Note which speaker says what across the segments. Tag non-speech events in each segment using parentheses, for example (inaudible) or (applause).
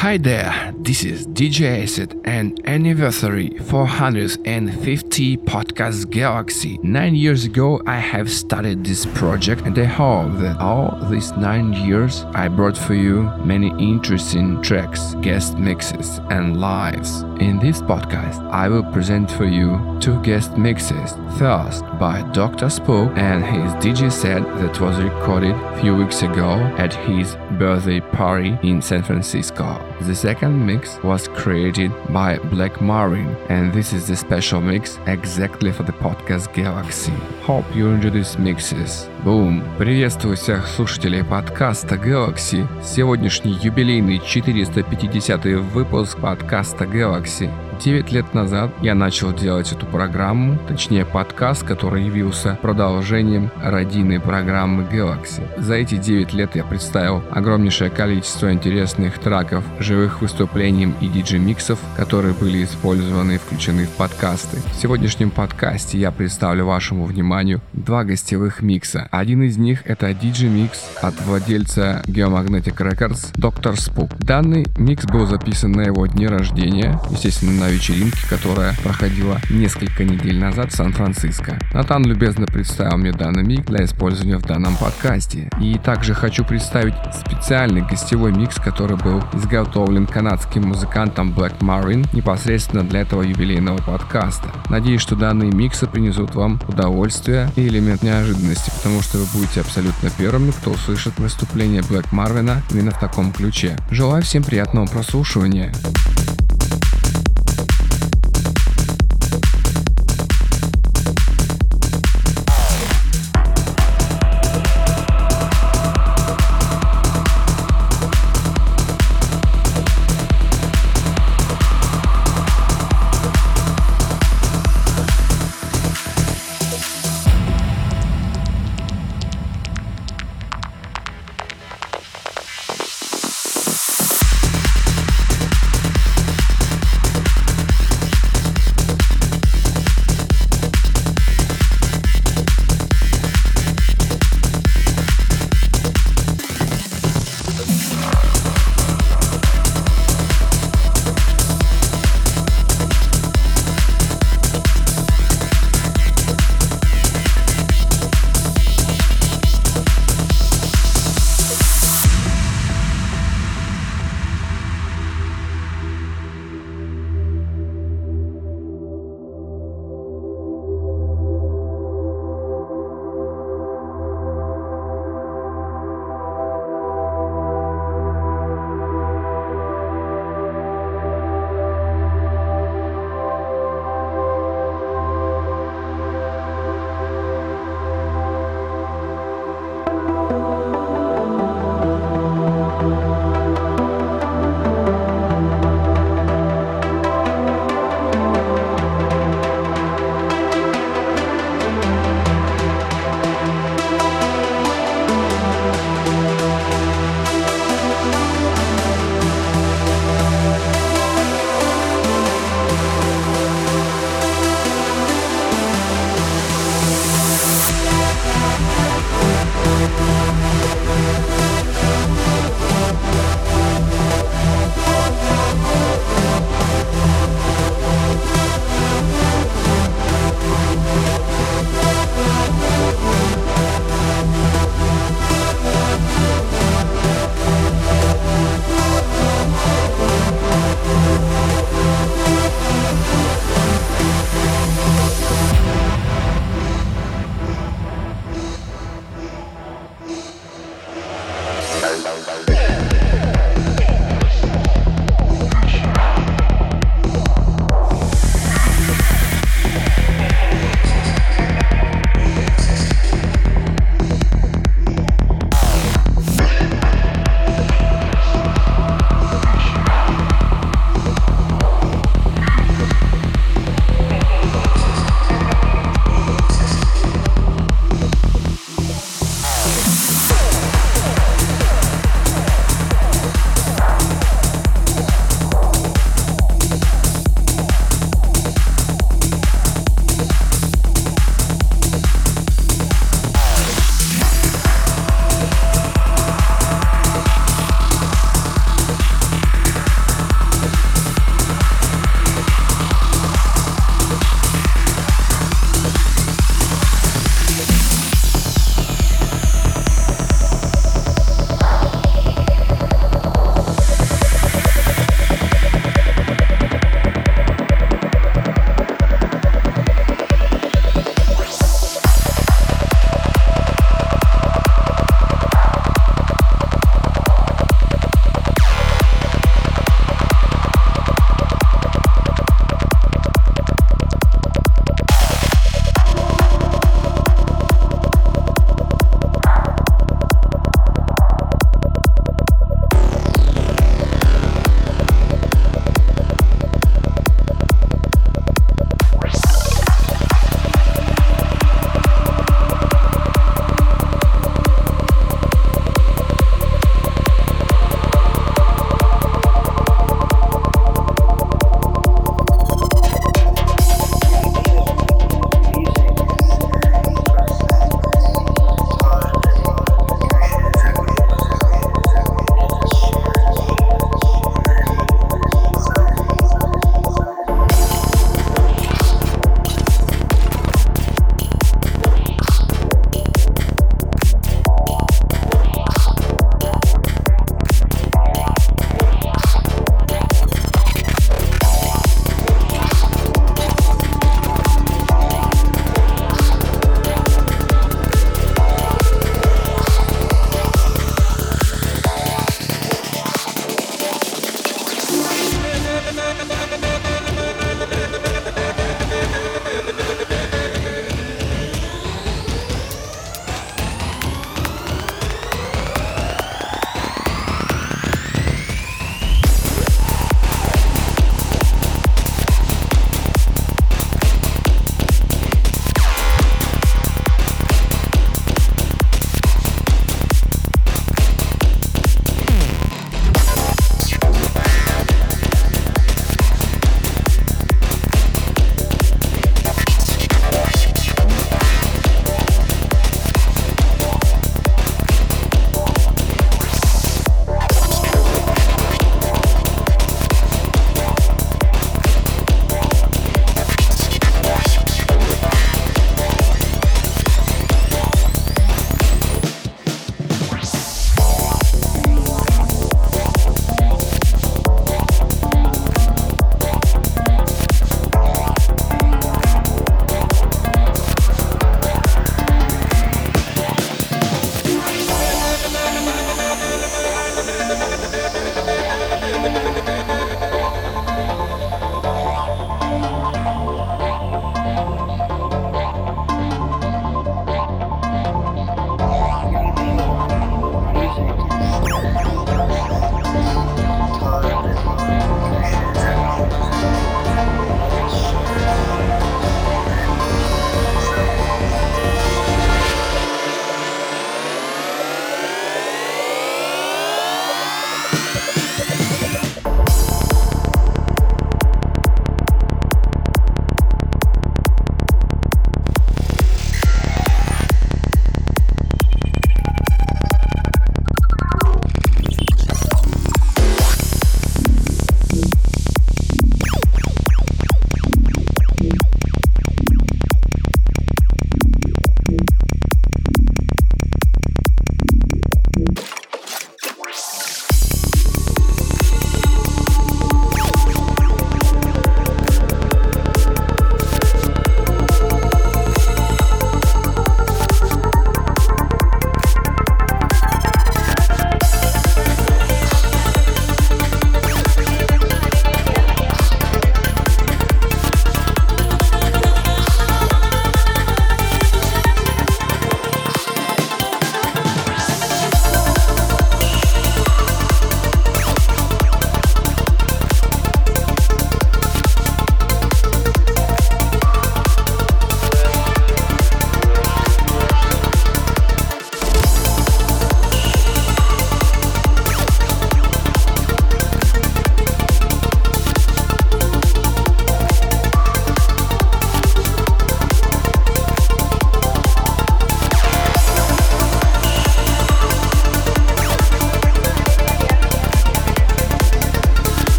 Speaker 1: Hi there, this is DJ Acid and anniversary 450 podcast Galaxy. Nine years ago, I have started this project, and I hope that all these nine years I brought for you many interesting tracks, guest mixes, and lives. In this podcast, I will present for you two guest mixes. First, by Dr. Spook and his DJ set that was recorded few weeks ago at his birthday party in San Francisco. The second mix was created by Black Marvin, and this is the special mix exactly for the podcast Galaxy. Hope you enjoy these mixes. Boom! Приветствую всех слушателей подкаста Galaxy. Сегодняшний юбилейный 450 выпуск подкаста Galaxy. 9 лет назад я начал делать эту программу, точнее подкаст, который явился продолжением родийной программы Galaxy. За эти 9 лет я представил огромнейшее количество интересных треков, живых выступлений и диджей-миксов, которые были использованы и включены в подкасты. В сегодняшнем подкасте я представлю вашему вниманию два гостевых микса. Один из них это диджей-микс от владельца Geomagnetic Records Dr. Spook. Данный микс был записан на его дне рождения, естественно, на вечеринке, которая проходила несколько недель назад в Сан-Франциско. Натан любезно представил мне данный микс для использования в данном подкасте. И также хочу представить специальный гостевой микс, который был изготовлен канадским музыкантом Black Marine непосредственно для этого юбилейного подкаста. Надеюсь, что данные миксы принесут вам удовольствие и элемент неожиданности, потому что вы будете абсолютно первыми, кто услышит выступление Black Marvin именно в таком ключе. Желаю всем приятного прослушивания.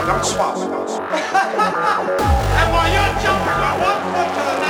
Speaker 2: jumping, I'm (laughs) and while you're jumping to the next,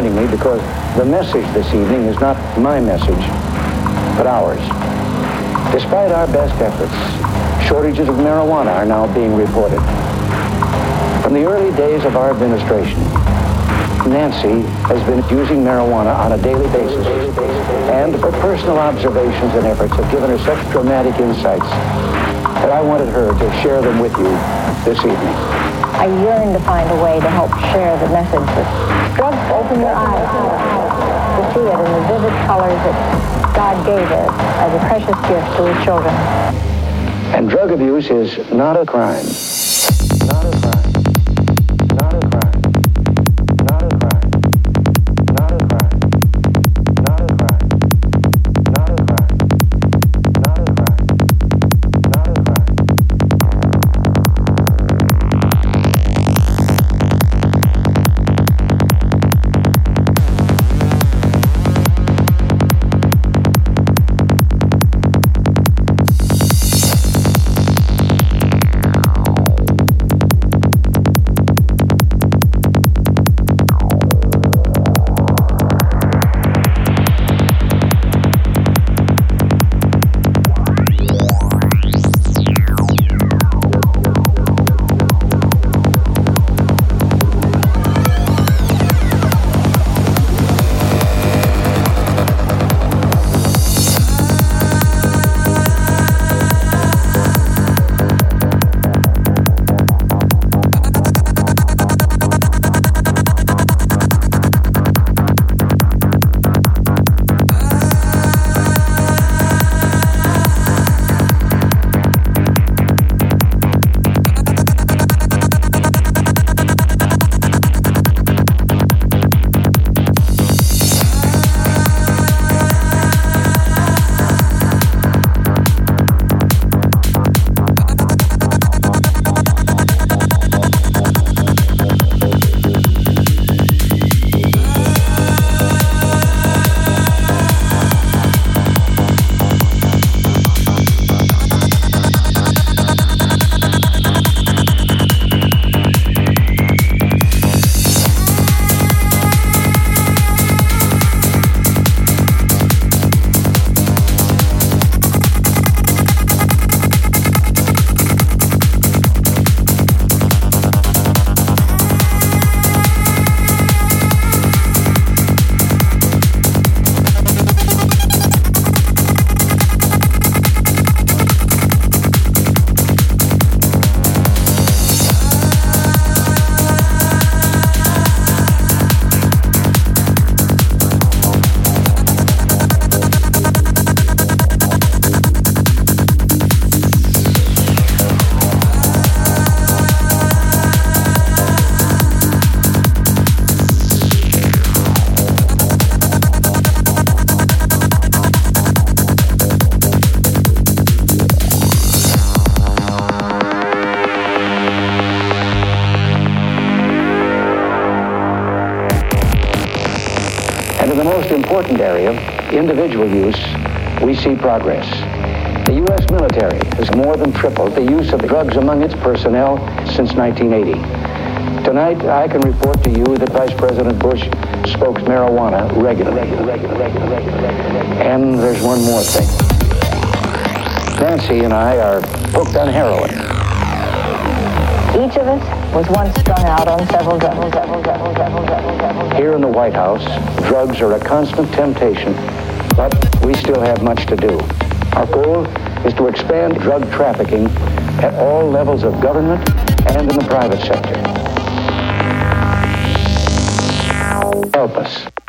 Speaker 3: joining me because the message this evening is not my message, but ours. Despite our best efforts, shortages of marijuana are now being reported. From the early days of our administration, Nancy has been using marijuana on a daily basis, and her personal observations and efforts have given her such dramatic insights that I wanted her to share them with you this evening.
Speaker 4: I yearn to find a way to help share the message that drugs open your eyes to see it in the vivid colors that God gave us as a precious gift to his children.
Speaker 3: And drug abuse is not a crime. Individual use, we see progress. The U.S. military has more than tripled the use of drugs among its personnel since 1980. Tonight, I can report to you that Vice President Bush smokes marijuana regularly. And there's one more thing. Nancy and I are hooked on heroin.
Speaker 4: Each of us was once strung out on several several.
Speaker 3: Here in the White House, drugs are a constant temptation, but we still have much to do. Our goal is to expand drug trafficking at all levels of government and in the private sector. Help us.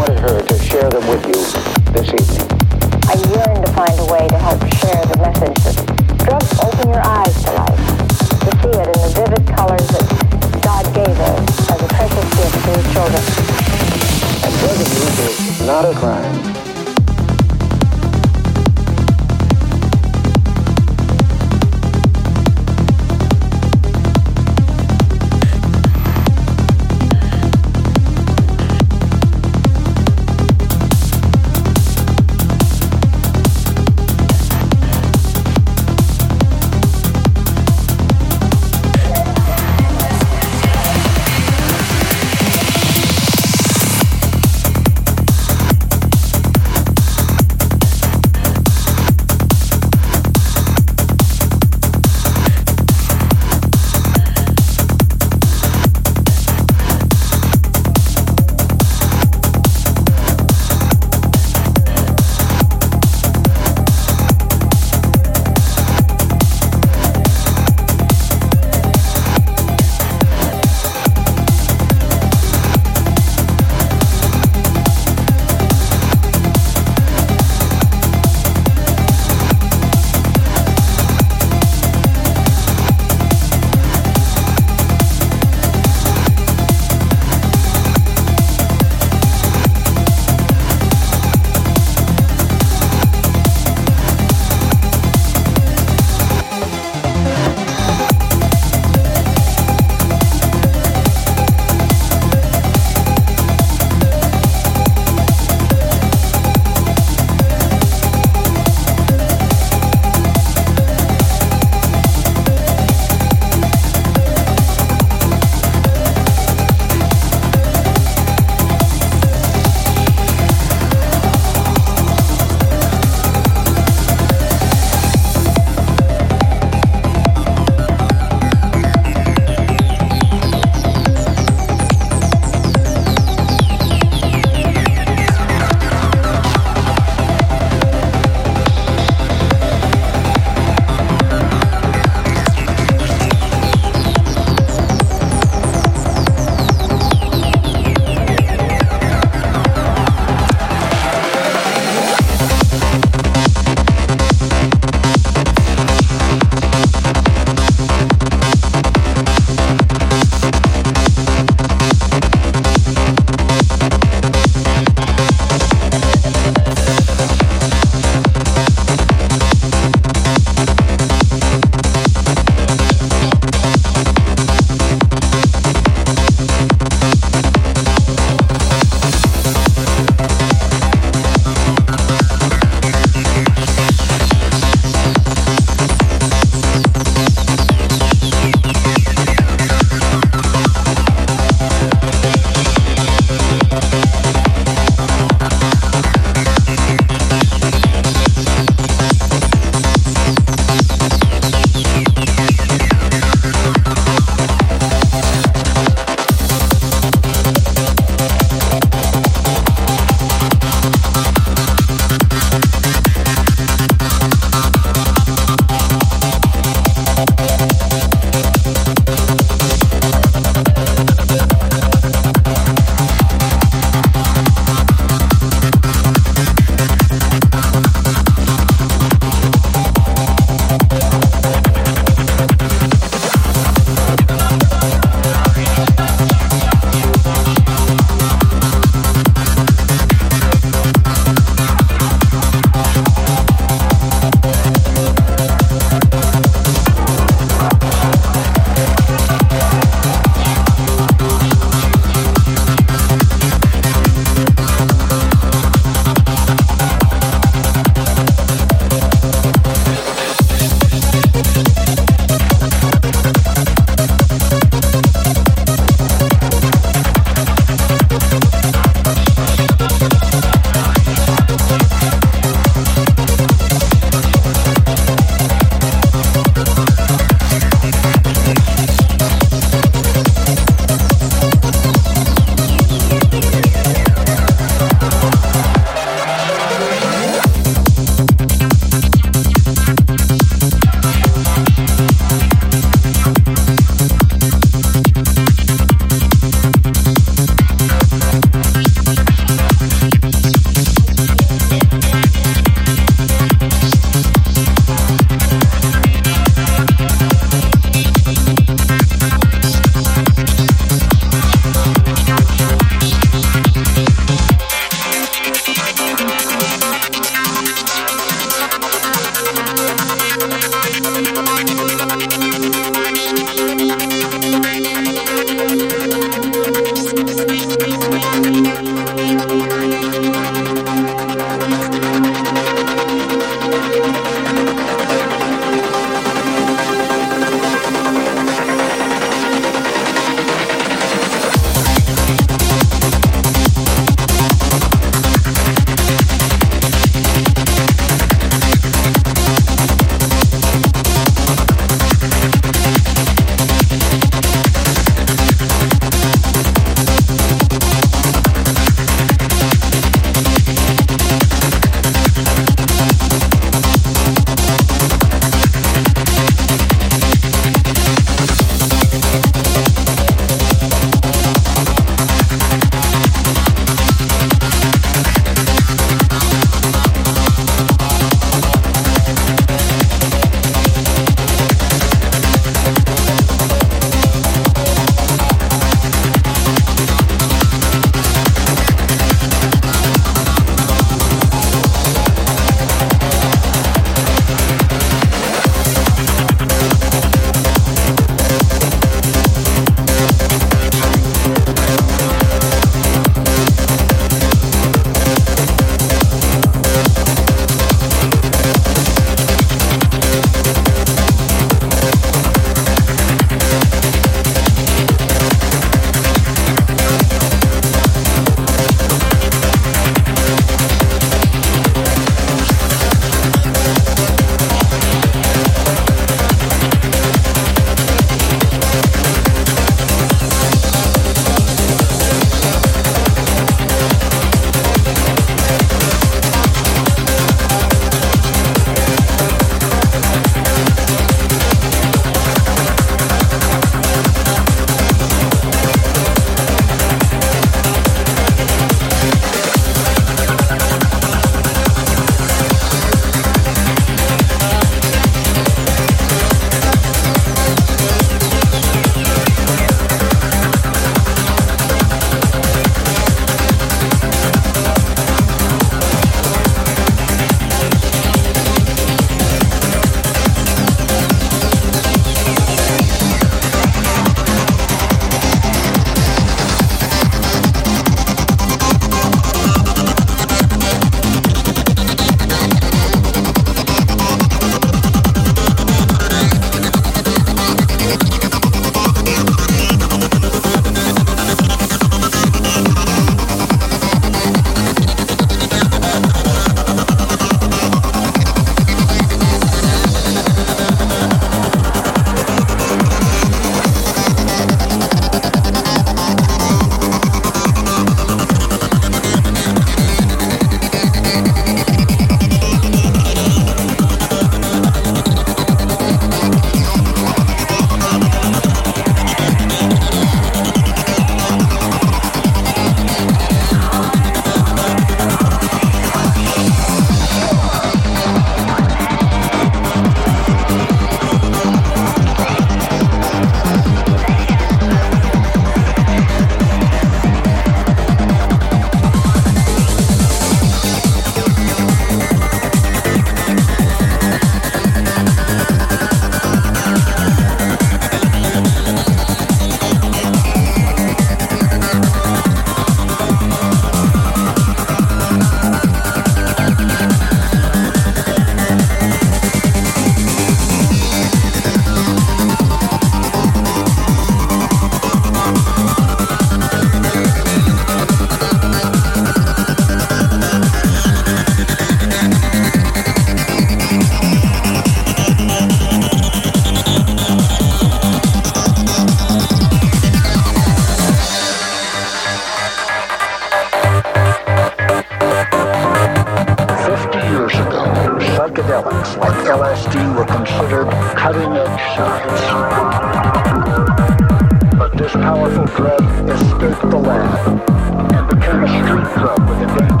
Speaker 3: With
Speaker 4: a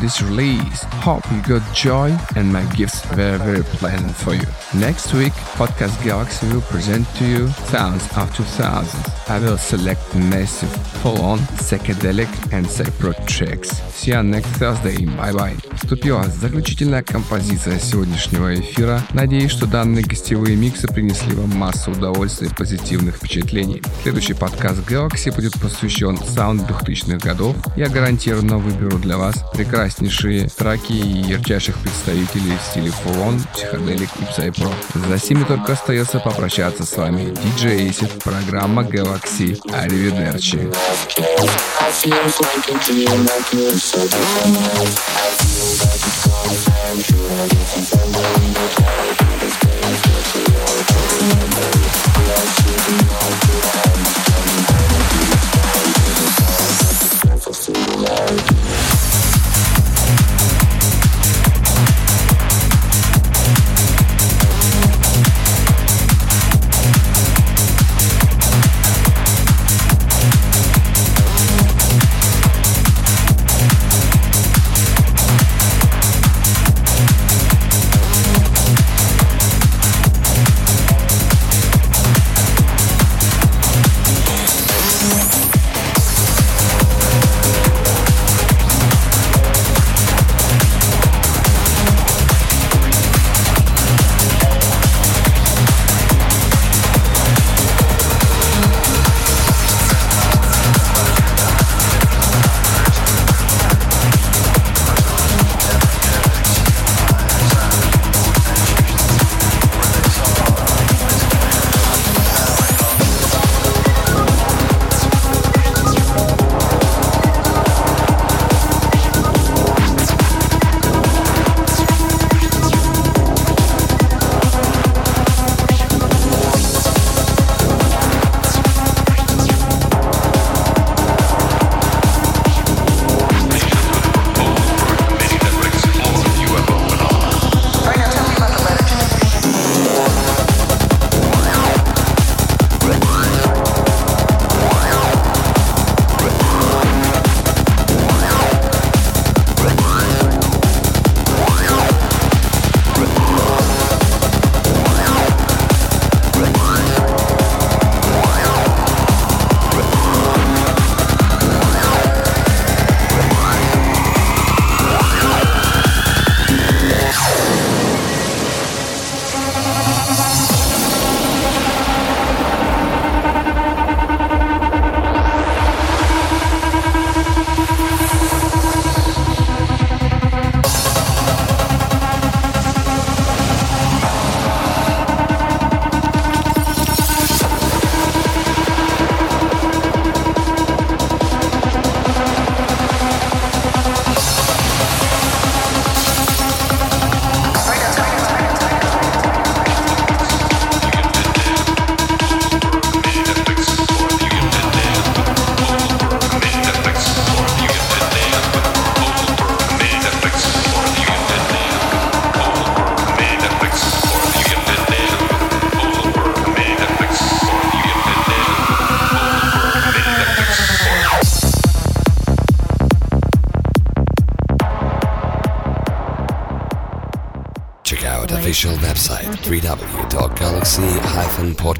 Speaker 1: this release. Hope you got joy and my gifts very very pleasant for you. Next week, Podcast Galaxy will present to you sounds of 2000. I will select massive, full-on, psychedelic and psyprod tracks. See you next Thursday. Bye-bye. Вступила заключительная композиция сегодняшнего эфира. Надеюсь, что данные гостевые миксы принесли вам массу удовольствия и позитивных впечатлений. Следующий подкаст Galaxy будет посвящен саунд 2000-х годов. Я гарантированно выберу для вас прекраснейшие траки и ярчайших представителей в стиле Full On, Psychedelic и Psypro. За сими только остается попрощаться с вами. DJ Acid, программа Galaxy. Аривидерчи.
Speaker 5: official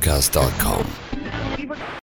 Speaker 5: www.galaxy-podcast.com.